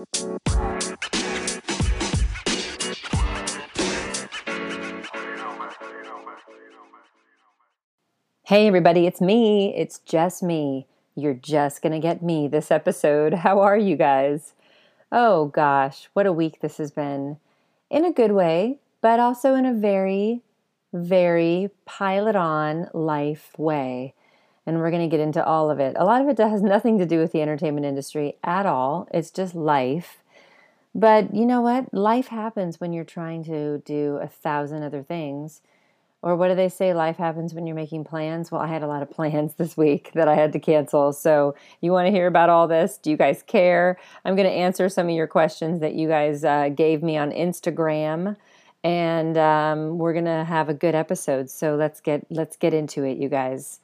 Hey, everybody, it's me. It's just me. You're just going to get me this episode. How are you guys? Oh gosh, what a week this has been. In a good way, but also in a very, very pilot on life way. And we're going to get into all of it. A lot of it has nothing to do with the entertainment industry at all, it's just life. But you know what? Life happens when you're trying to do a thousand other things. Or what do they say? Life happens when you're making plans. Well, I had a lot of plans this week that I had to cancel. So, you want to hear about all this? Do you guys care? I'm going to answer some of your questions that you guys uh, gave me on Instagram, and um, we're going to have a good episode. So let's get let's get into it, you guys.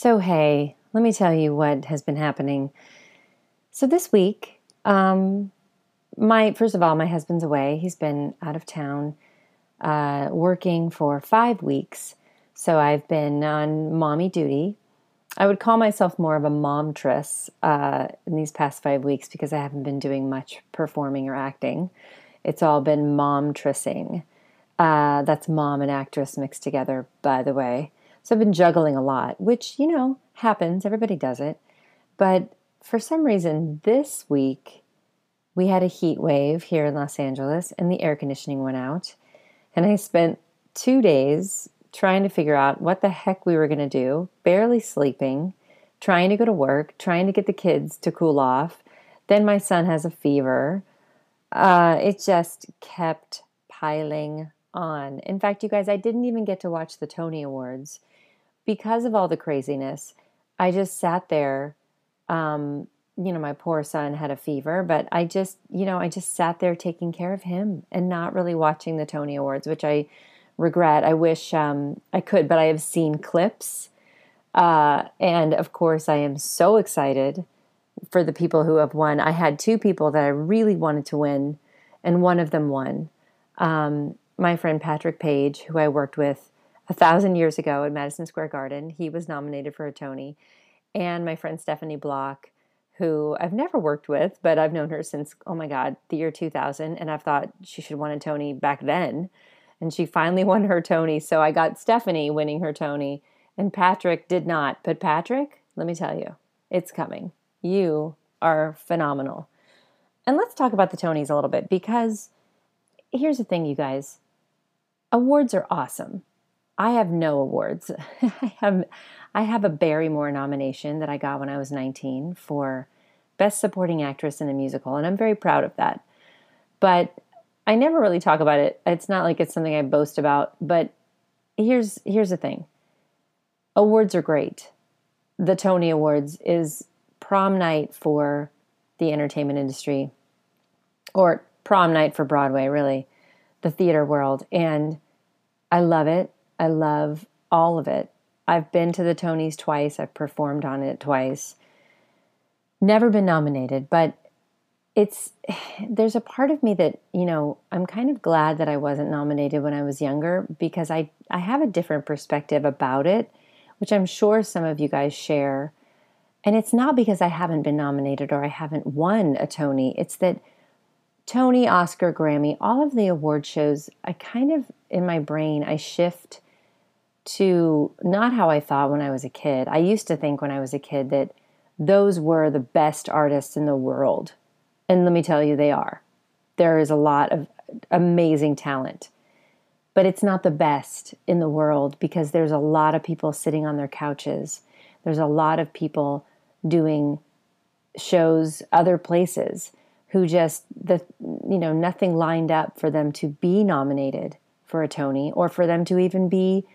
So hey, let me tell you what has been happening. So this week, um, my first of all, my husband's away. He's been out of town uh, working for five weeks. So I've been on mommy duty. I would call myself more of a momtress uh, in these past five weeks because I haven't been doing much performing or acting. It's all been momtressing. Uh, that's mom and actress mixed together, by the way. So I've been juggling a lot, which, you know, happens. Everybody does it. But for some reason, this week we had a heat wave here in Los Angeles and the air conditioning went out. And I spent two days trying to figure out what the heck we were going to do, barely sleeping, trying to go to work, trying to get the kids to cool off. Then my son has a fever. Uh, it just kept piling on. In fact, you guys, I didn't even get to watch the Tony Awards because of all the craziness. I just sat there um, you know, my poor son had a fever, but I just, you know, I just sat there taking care of him and not really watching the Tony Awards, which I regret. I wish um, I could, but I have seen clips. Uh, and of course, I am so excited for the people who have won. I had two people that I really wanted to win, and one of them won. Um, my friend Patrick Page, who I worked with a thousand years ago at Madison Square Garden, he was nominated for a Tony and my friend Stephanie Block, who I've never worked with, but I've known her since, oh my God, the year 2000. And I've thought she should won a Tony back then. And she finally won her Tony. So I got Stephanie winning her Tony, and Patrick did not. But Patrick, let me tell you, it's coming. You are phenomenal. And let's talk about the Tonys a little bit because here's the thing, you guys awards are awesome. I have no awards. I have I have a Barrymore nomination that I got when I was 19 for Best Supporting Actress in a Musical, and I'm very proud of that. But I never really talk about it. It's not like it's something I boast about, but here's here's the thing. Awards are great. The Tony Awards is prom night for the entertainment industry or prom night for Broadway, really, the theater world. And I love it. I love all of it. I've been to the Tonys twice, I've performed on it twice. Never been nominated, but it's there's a part of me that, you know, I'm kind of glad that I wasn't nominated when I was younger because I I have a different perspective about it, which I'm sure some of you guys share. And it's not because I haven't been nominated or I haven't won a Tony. It's that Tony, Oscar, Grammy, all of the award shows, I kind of in my brain I shift to not how I thought when I was a kid. I used to think when I was a kid that those were the best artists in the world. And let me tell you, they are. There is a lot of amazing talent, but it's not the best in the world because there's a lot of people sitting on their couches. There's a lot of people doing shows other places who just the you know nothing lined up for them to be nominated for a Tony or for them to even be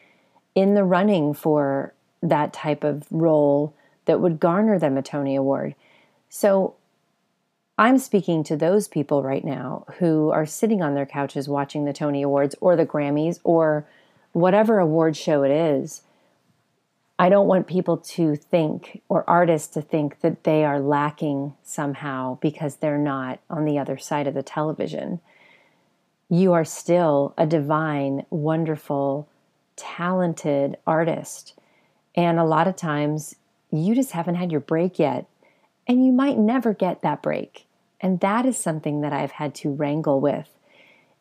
in the running for that type of role that would garner them a Tony Award. So I'm speaking to those people right now who are sitting on their couches watching the Tony Awards or the Grammys or whatever award show it is. I don't want people to think or artists to think that they are lacking somehow because they're not on the other side of the television. You are still a divine, wonderful, talented artist. And a lot of times you just haven't had your break yet. And you might never get that break. And that is something that I've had to wrangle with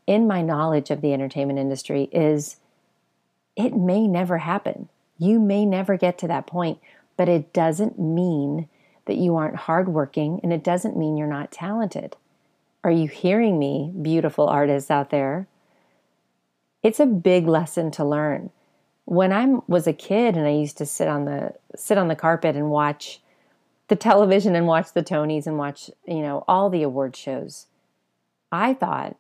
in my knowledge of the entertainment industry is it may never happen. You may never get to that point, but it doesn't mean that you aren't hardworking and it doesn't mean you're not talented. Are you hearing me, beautiful artists out there? It's a big lesson to learn. When I was a kid and I used to sit on the sit on the carpet and watch the television and watch the Tonys and watch, you know, all the award shows, I thought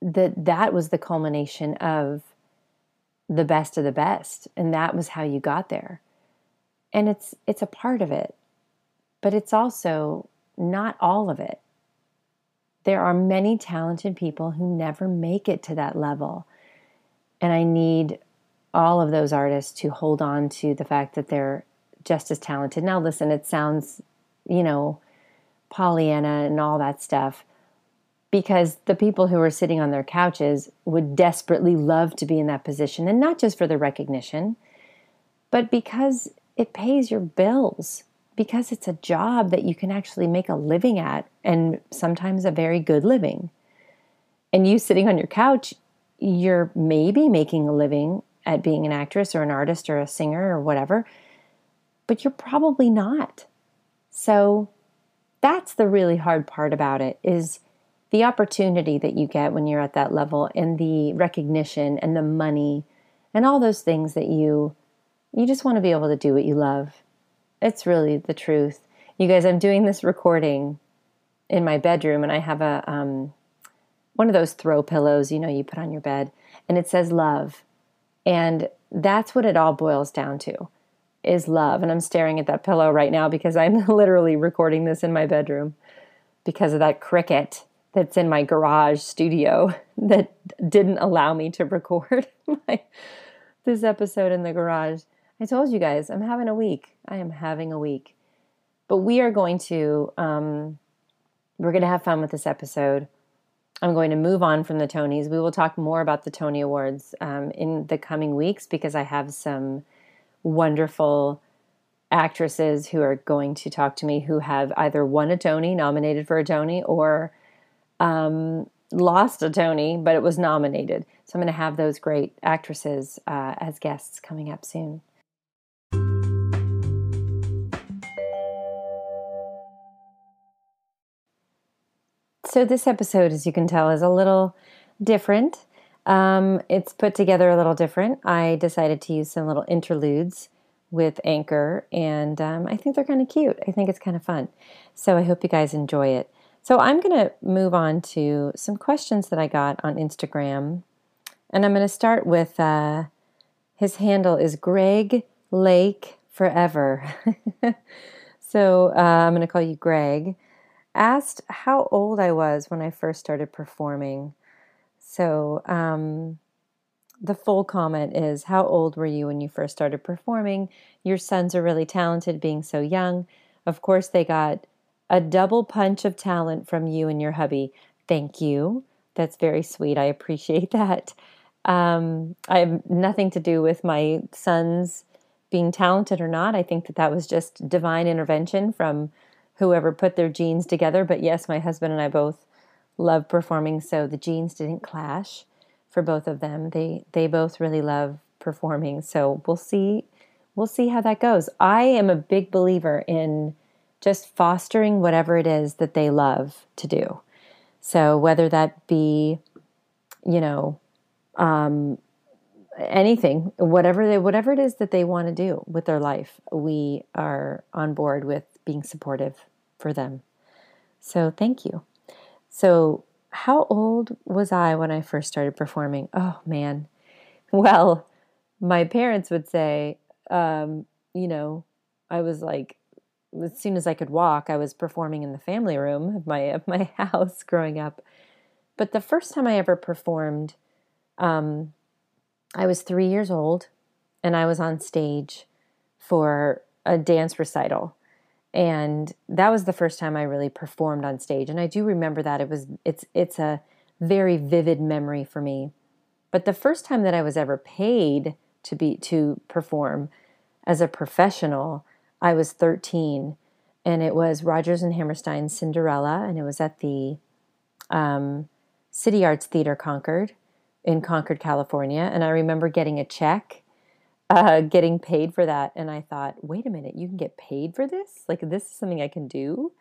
that that was the culmination of the best of the best and that was how you got there. And it's it's a part of it but it's also not all of it. There are many talented people who never make it to that level and i need all of those artists to hold on to the fact that they're just as talented. Now listen it sounds you know pollyanna and all that stuff because the people who are sitting on their couches would desperately love to be in that position and not just for the recognition but because it pays your bills because it's a job that you can actually make a living at and sometimes a very good living. And you sitting on your couch you're maybe making a living at being an actress or an artist or a singer or whatever but you're probably not. So that's the really hard part about it is the opportunity that you get when you're at that level and the recognition and the money and all those things that you you just want to be able to do what you love. It's really the truth. You guys i'm doing this recording in my bedroom and i have a um, one of those throw pillows you know you put on your bed and it says love. And that's what it all boils down to is love. And i'm staring at that pillow right now because i'm literally recording this in my bedroom because of that cricket that's in my garage studio that didn't allow me to record my, this episode in the garage. I told you guys, I'm having a week. I am having a week. But we are going to, um, we're going to have fun with this episode. I'm going to move on from the Tonys. We will talk more about the Tony Awards um, in the coming weeks because I have some wonderful actresses who are going to talk to me who have either won a Tony, nominated for a Tony, or um, lost a Tony, but it was nominated. So I'm going to have those great actresses uh, as guests coming up soon. So, this episode, as you can tell, is a little different. Um, it's put together a little different. I decided to use some little interludes with Anchor, and um, I think they're kind of cute. I think it's kind of fun. So, I hope you guys enjoy it. So I'm going to move on to some questions that I got on Instagram. And I'm going to start with uh, his handle is Greg Lake Forever. so uh, I'm going to call you Greg. Asked how old I was when I first started performing. So um, the full comment is How old were you when you first started performing? Your sons are really talented being so young. Of course, they got a double punch of talent from you and your hubby. Thank you. That's very sweet. I appreciate that. Um, I have nothing to do with my sons being talented or not. I think that that was just divine intervention from whoever put their genes together. But yes, my husband and I both love performing, so the genes didn't clash for both of them. They they both really love performing. So we'll see we'll see how that goes. I am a big believer in just fostering whatever it is that they love to do. So whether that be, you know, um, anything, whatever they, whatever it is that they want to do with their life, we are on board with being supportive for them. So thank you. So how old was I when I first started performing? Oh man. Well, my parents would say, um, you know, I was like as soon as I could walk, I was performing in the family room of my of my house growing up. But the first time I ever performed, um, I was three years old, and I was on stage for a dance recital, and that was the first time I really performed on stage. And I do remember that it was it's it's a very vivid memory for me. But the first time that I was ever paid to be to perform as a professional, I was 13 and it was Rodgers and Hammerstein's Cinderella and it was at the um, City Arts Theater Concord in Concord, California. And I remember getting a check, uh, getting paid for that. And I thought, wait a minute, you can get paid for this? Like, this is something I can do?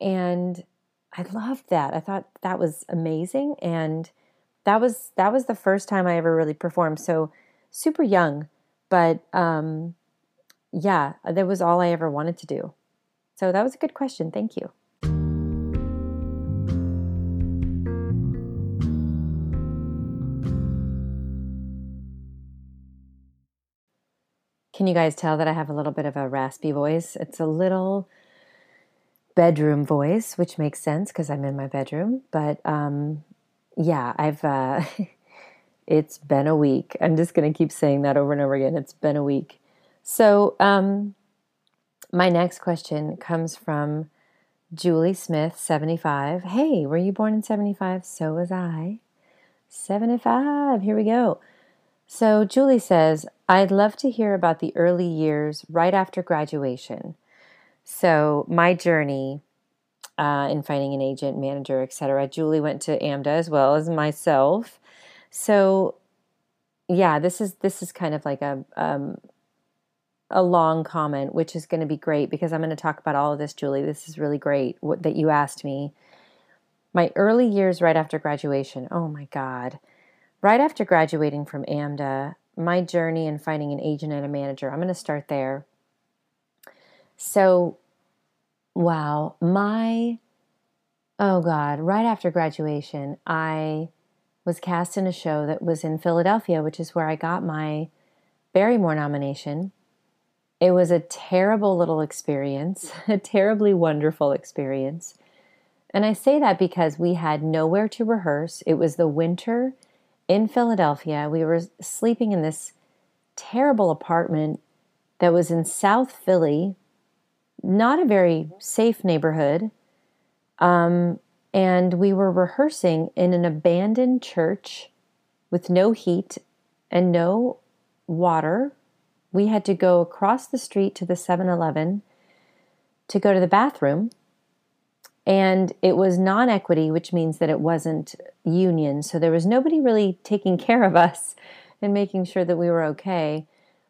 And I loved that. I thought that was amazing. And that was that was the first time I ever really performed. So super young, but um, yeah, that was all I ever wanted to do. So that was a good question. Thank you. Can you guys tell that I have a little bit of a raspy voice? It's a little bedroom voice, which makes sense because I'm in my bedroom. But um, yeah, I've. Uh, it's been a week. I'm just going to keep saying that over and over again. It's been a week. So, um, my next question comes from Julie Smith, 75. Hey, were you born in 75? So was I. 75. Here we go. So, Julie says, I'd love to hear about the early years right after graduation. So, my journey uh, in finding an agent, manager, etc. Julie went to AMDA as well as myself. So, yeah, this is this is kind of like a um, a long comment, which is going to be great because I'm going to talk about all of this, Julie. This is really great what, that you asked me. My early years right after graduation. Oh my God. Right after graduating from AMDA, my journey in finding an agent and a manager, I'm going to start there. So, wow, my, oh God, right after graduation, I was cast in a show that was in Philadelphia, which is where I got my Barrymore nomination. It was a terrible little experience, a terribly wonderful experience. And I say that because we had nowhere to rehearse. It was the winter in Philadelphia. We were sleeping in this terrible apartment that was in South Philly, not a very safe neighborhood. Um, and we were rehearsing in an abandoned church with no heat and no water. We had to go across the street to the 7 Eleven to go to the bathroom and it was non equity, which means that it wasn't union. So there was nobody really taking care of us and making sure that we were okay.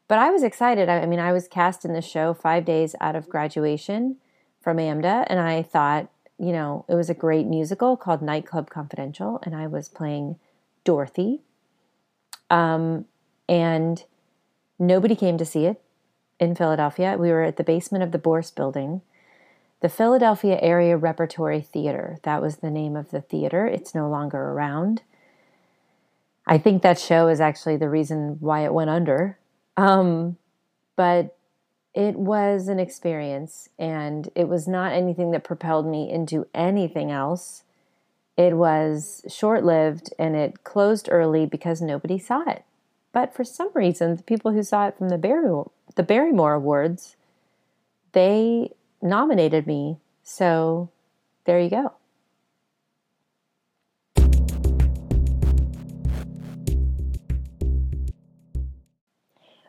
But I was excited. I mean, I was cast in the show five days out of graduation from AMDA, and I thought, you know, it was a great musical called Nightclub Confidential, and I was playing Dorothy. Um, and nobody came to see it in Philadelphia. We were at the basement of the Bourse building the Philadelphia Area Repertory Theater. That was the name of the theater. It's no longer around. I think that show is actually the reason why it went under. Um, but it was an experience, and it was not anything that propelled me into anything else. It was short lived and it closed early because nobody saw it. But for some reason, the people who saw it from the Barrymore, the Barrymore Awards, they nominated me. So there you go.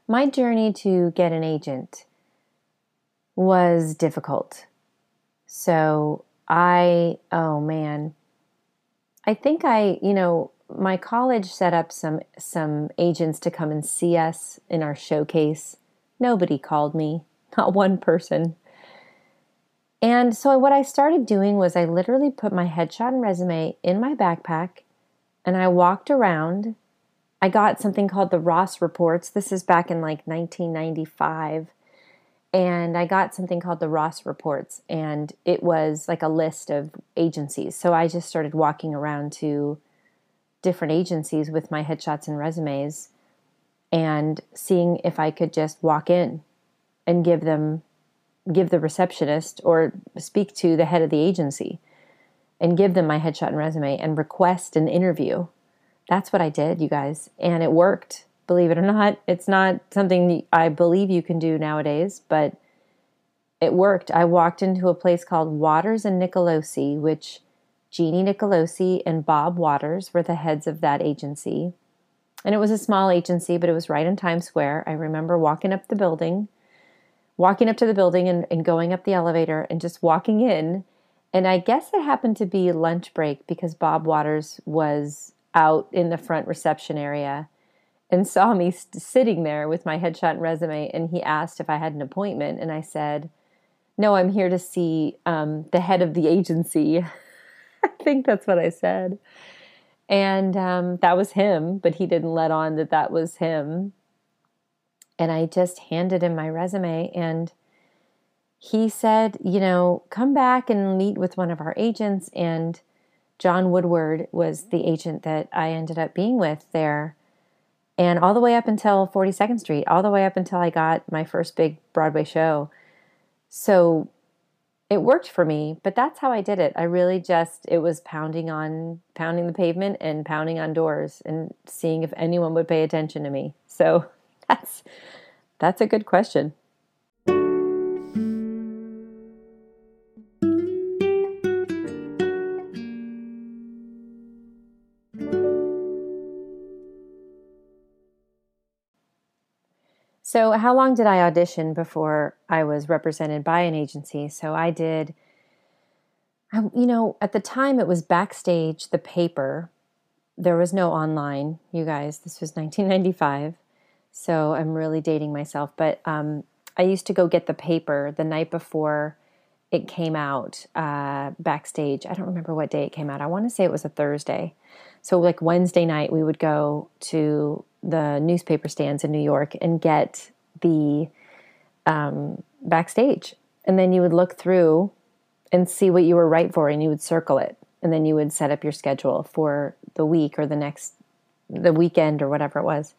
My journey to get an agent was difficult. So I, oh man, I think I, you know, my college set up some some agents to come and see us in our showcase. Nobody called me, not one person. And so what I started doing was I literally put my headshot and resume in my backpack and I walked around. I got something called the Ross Reports. This is back in like 1995. And I got something called the Ross Reports, and it was like a list of agencies. So I just started walking around to different agencies with my headshots and resumes and seeing if I could just walk in and give them give the receptionist or speak to the head of the agency and give them my headshot and resume and request an interview. That's what I did, you guys. And it worked. Believe it or not, it's not something I believe you can do nowadays, but it worked. I walked into a place called Waters and Nicolosi, which Jeannie Nicolosi and Bob Waters were the heads of that agency. And it was a small agency, but it was right in Times Square. I remember walking up the building, walking up to the building and, and going up the elevator and just walking in. And I guess it happened to be lunch break because Bob Waters was out in the front reception area and saw me st- sitting there with my headshot and resume. And he asked if I had an appointment. And I said, No, I'm here to see um, the head of the agency. I think that's what I said. And um, that was him, but he didn't let on that that was him. And I just handed him my resume. And he said, You know, come back and meet with one of our agents. And John Woodward was the agent that I ended up being with there and all the way up until 42nd Street, all the way up until I got my first big Broadway show. So it worked for me, but that's how I did it. I really just it was pounding on pounding the pavement and pounding on doors and seeing if anyone would pay attention to me. So that's that's a good question. So, how long did I audition before I was represented by an agency? So, I did, I, you know, at the time it was Backstage, the paper. There was no online, you guys. This was 1995. So, I'm really dating myself. But um, I used to go get the paper the night before it came out uh, backstage. I don't remember what day it came out. I want to say it was a Thursday. So, like Wednesday night, we would go to the newspaper stands in New York and get the um, backstage. And then you would look through and see what you were right for and you would circle it. And then you would set up your schedule for the week or the next, the weekend or whatever it was.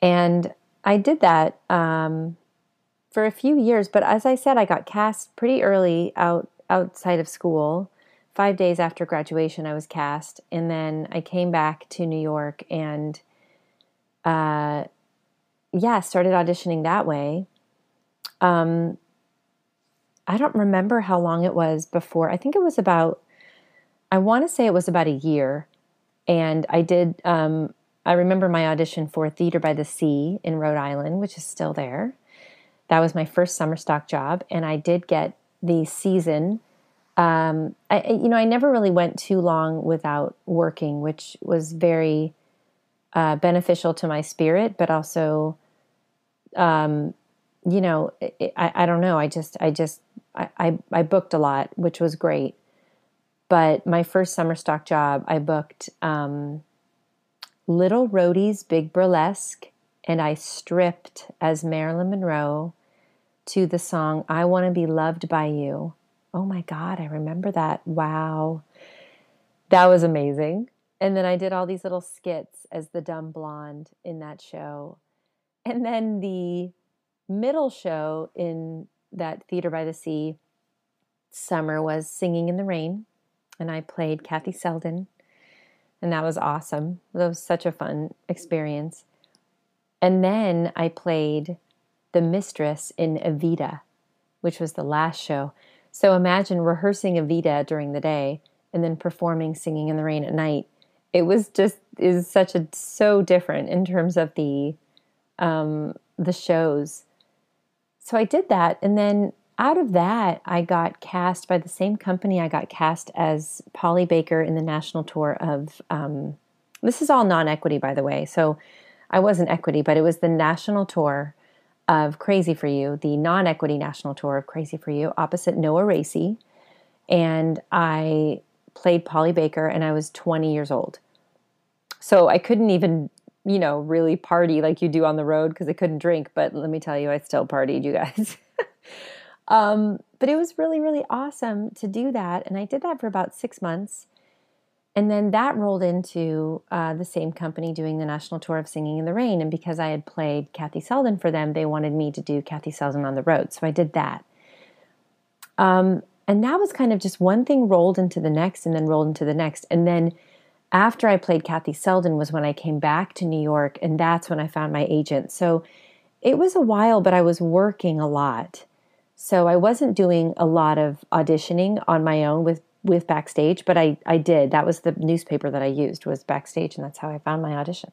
And I did that um, for a few years. But as I said, I got cast pretty early out outside of school. Five days after graduation, I was cast. And then I came back to New York and uh, yeah, started auditioning that way. Um, I don't remember how long it was before. I think it was about, I want to say it was about a year. And I did, um, I remember my audition for Theater by the Sea in Rhode Island, which is still there. That was my first summer stock job. And I did get the season. Um, I, you know, I never really went too long without working, which was very uh, beneficial to my spirit, but also, um, you know, I, I don't know. I just, I just, I, I, I booked a lot, which was great. But my first summer stock job, I booked um, Little Rhody's Big Burlesque, and I stripped as Marilyn Monroe to the song I Want to Be Loved by You. Oh my God, I remember that. Wow. That was amazing. And then I did all these little skits as the dumb blonde in that show. And then the middle show in that Theater by the Sea summer was Singing in the Rain. And I played Kathy Selden. And that was awesome. That was such a fun experience. And then I played the mistress in Evita, which was the last show. So imagine rehearsing Evita during the day and then performing Singing in the Rain at night it was just is such a so different in terms of the um, the shows. So I did that, and then out of that, I got cast by the same company. I got cast as Polly Baker in the national tour of. Um, this is all non-equity, by the way. So I wasn't equity, but it was the national tour of Crazy for You, the non-equity national tour of Crazy for You, opposite Noah Racey, and I played Polly Baker and I was 20 years old. So I couldn't even, you know, really party like you do on the road because I couldn't drink. But let me tell you, I still partied, you guys. um, but it was really, really awesome to do that. And I did that for about six months. And then that rolled into uh, the same company doing the national tour of Singing in the Rain. And because I had played Kathy Selden for them, they wanted me to do Kathy Selden on the road. So I did that. Um, and that was kind of just one thing rolled into the next and then rolled into the next. And then after I played Kathy Selden was when I came back to New York, and that's when I found my agent. So it was a while, but I was working a lot. So I wasn't doing a lot of auditioning on my own with with backstage, but I I did. That was the newspaper that I used was backstage, and that's how I found my audition.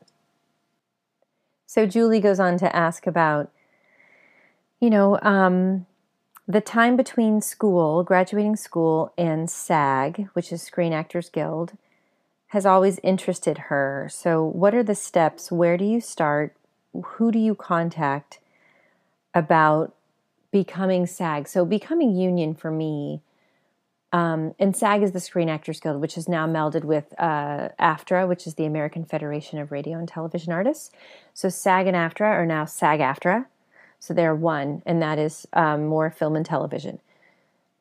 So Julie goes on to ask about, you know, um, the time between school, graduating school, and SAG, which is Screen Actors Guild, has always interested her. So, what are the steps? Where do you start? Who do you contact about becoming SAG? So, becoming union for me, um, and SAG is the Screen Actors Guild, which is now melded with uh, AFTRA, which is the American Federation of Radio and Television Artists. So, SAG and AFTRA are now SAG AFTRA. So they're one, and that is um, more film and television.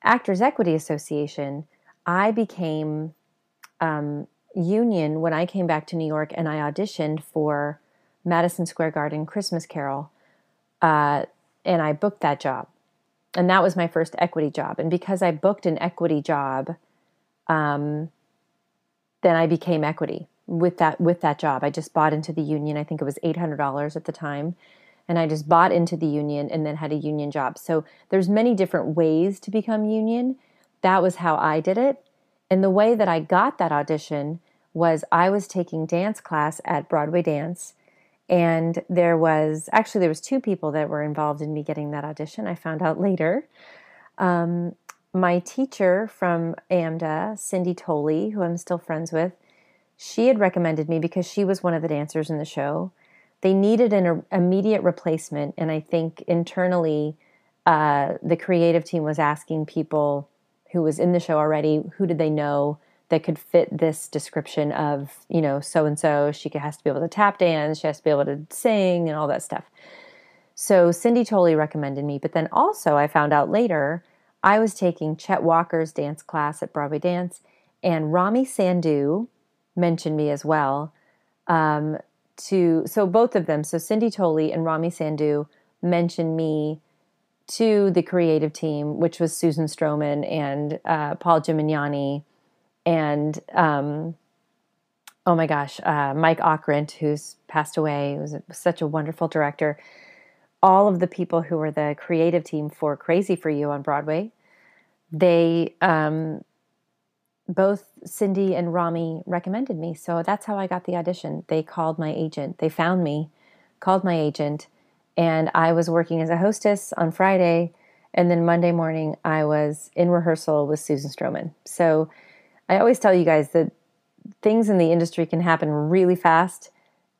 Actors Equity Association, I became um, union when I came back to New York and I auditioned for Madison Square Garden Christmas Carol, uh, and I booked that job. And that was my first equity job. And because I booked an equity job, um, then I became equity with that with that job. I just bought into the union. I think it was eight hundred dollars at the time, and I just bought into the union and then had a union job. So there's many different ways to become union. That was how I did it. And the way that I got that audition was I was taking dance class at Broadway Dance and there was actually there was two people that were involved in me getting that audition. I found out later. Um, my teacher from AMDA, Cindy toley who I'm still friends with, she had recommended me because she was one of the dancers in the show they needed an immediate replacement, and I think internally, uh, the creative team was asking people who was in the show already, who did they know that could fit this description of, you know, so and so. She has to be able to tap dance, she has to be able to sing, and all that stuff. So Cindy Tolley recommended me, but then also I found out later I was taking Chet Walker's dance class at Broadway Dance, and Rommy Sandhu mentioned me as well. Um, to so both of them, so Cindy Tolley and Rommy Sandhu mentioned me to the creative team, which was Susan Stroman and uh, Paul Gimignani and um, oh my gosh, uh, Mike Ockrent, who's passed away, was such a wonderful director. All of the people who were the creative team for Crazy for You on Broadway, they um, both Cindy and Rommy recommended me. So that's how I got the audition. They called my agent. They found me, called my agent, and I was working as a hostess on Friday. And then Monday morning, I was in rehearsal with Susan Stroman. So I always tell you guys that things in the industry can happen really fast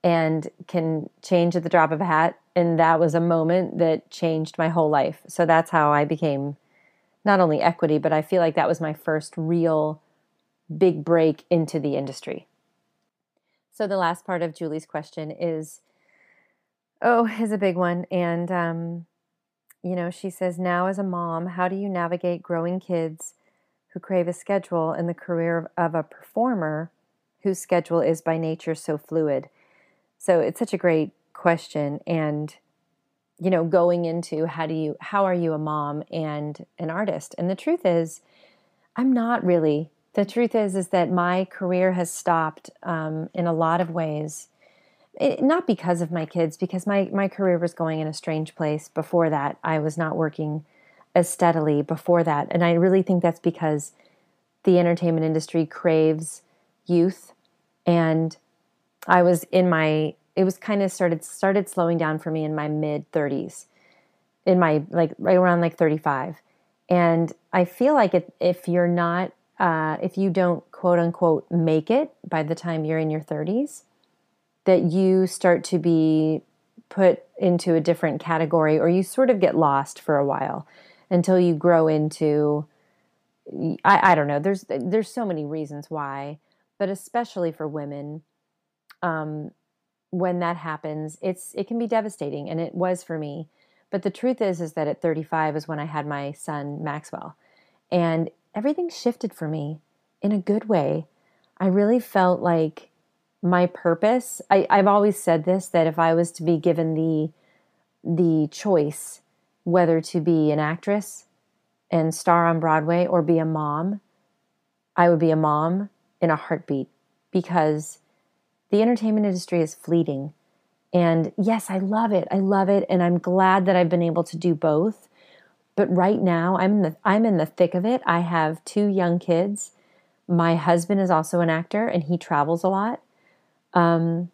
and can change at the drop of a hat. And that was a moment that changed my whole life. So that's how I became not only equity, but I feel like that was my first real big break into the industry. So the last part of Julie's question is, oh, is a big one. And, um, you know, she says, now as a mom, how do you navigate growing kids who crave a schedule in the career of a performer whose schedule is by nature so fluid? So it's such a great question. And, you know, going into how do you, how are you a mom and an artist? And the truth is, I'm not really the truth is is that my career has stopped um, in a lot of ways it, not because of my kids because my, my career was going in a strange place before that i was not working as steadily before that. And i really think that's because the entertainment industry craves youth. And i was in my it was kind of started started slowing down for me in my mid 30s in my like right around like 35 and i feel like it, if you're not uh, if you don't quote unquote make it by the time you're in your 30s, that you start to be put into a different category or you sort of get lost for a while until you grow into I, I don't know there's there's so many reasons why but especially for women um, when that happens it's it can be devastating and it was for me but the truth is is that at 35 is when I had my son Maxwell and everything shifted for me in a good way. I really felt like my purpose. I, I've always said this that if I was to be given the the choice whether to be an actress and star on Broadway or be a mom, I would be a mom in a heartbeat because the entertainment industry is fleeting. And yes, I love it. I love it. And I'm glad that I've been able to do both. But right now, I'm in the I'm in the thick of it. I have two young kids. My husband is also an actor, and he travels a lot. Um,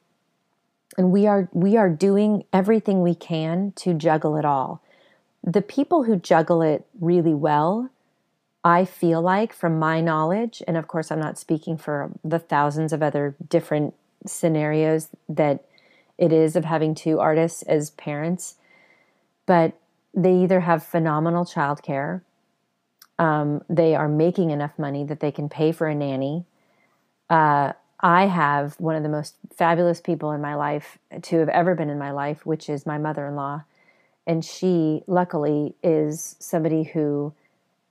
and we are we are doing everything we can to juggle it all. The people who juggle it really well, I feel like from my knowledge, and of course I'm not speaking for the thousands of other different scenarios that it is of having two artists as parents, but they either have phenomenal childcare, um, they are making enough money that they can pay for a nanny. Uh, I have one of the most fabulous people in my life to have ever been in my life, which is my mother in law. And she, luckily, is somebody who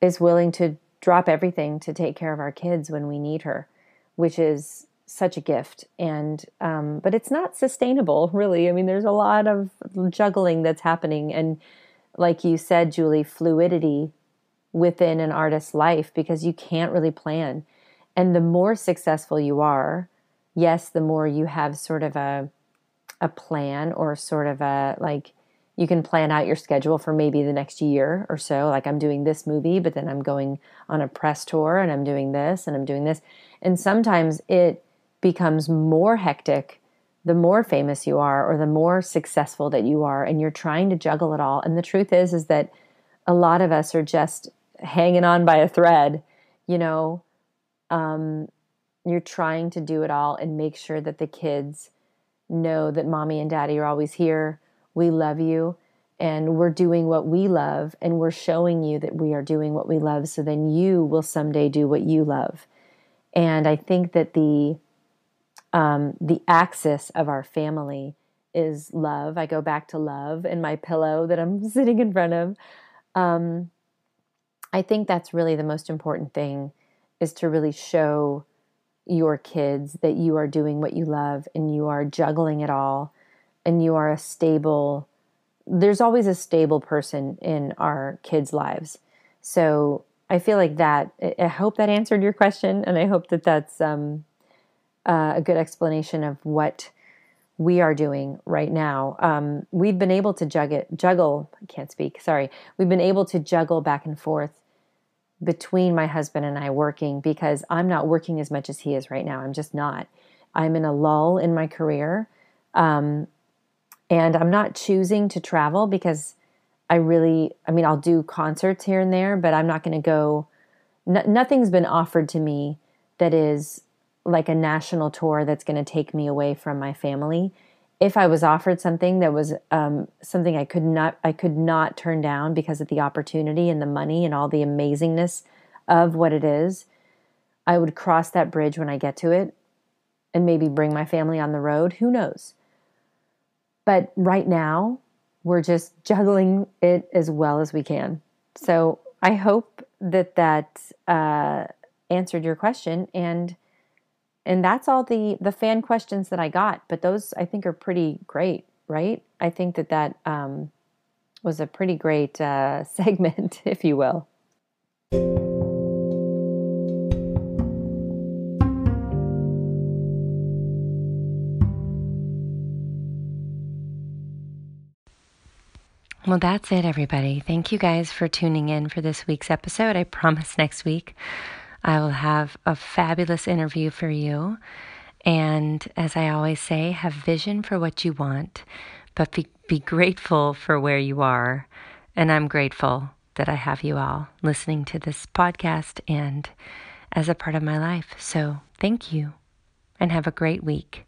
is willing to drop everything to take care of our kids when we need her, which is such a gift. And, um, but it's not sustainable, really. I mean, there's a lot of juggling that's happening. And, like you said, Julie, fluidity within an artist's life because you can't really plan and the more successful you are, yes, the more you have sort of a a plan or sort of a like you can plan out your schedule for maybe the next year or so. Like I'm doing this movie, but then I'm going on a press tour and I'm doing this and I'm doing this. And sometimes it becomes more hectic the more famous you are or the more successful that you are and you're trying to juggle it all. And the truth is is that a lot of us are just hanging on by a thread, you know, um, you're trying to do it all and make sure that the kids know that mommy and daddy are always here. We love you and we're doing what we love and we're showing you that we are doing what we love so then you will someday do what you love. And I think that the um, the axis of our family is love. I go back to love and my pillow that I'm sitting in front of. Um, I think that's really the most important thing is to really show your kids that you are doing what you love and you are juggling it all and you are a stable there's always a stable person in our kids lives so i feel like that i hope that answered your question and i hope that that's um, uh, a good explanation of what we are doing right now um, we've been able to juggle juggle i can't speak sorry we've been able to juggle back and forth between my husband and I working because I'm not working as much as he is right now. I'm just not. I'm in a lull in my career. Um, and I'm not choosing to travel because I really, I mean, I'll do concerts here and there, but I'm not going to go. nothing's been offered to me that is like a national tour that's going to take me away from my family. If I was offered something that was um, something I could not, I could not turn down because of the opportunity and the money and all the amazingness of what it is, I would cross that bridge when I get to it and maybe bring my family on the road. Who knows? But right now, we're just juggling it as well as we can. So I hope that that uh, answered your question, and and that's all the the fan questions that I got. But those I think are pretty great, right? I think that that um, was a pretty great uh, segment, if you will. Well, that's it, everybody. Thank you guys for tuning in for this week's episode. I promise next week I will have a fabulous interview for you. And as I always say, have vision for what you want, but be, be grateful for where you are. And I'm grateful that I have you all listening to this podcast and as a part of my life. So thank you and have a great week.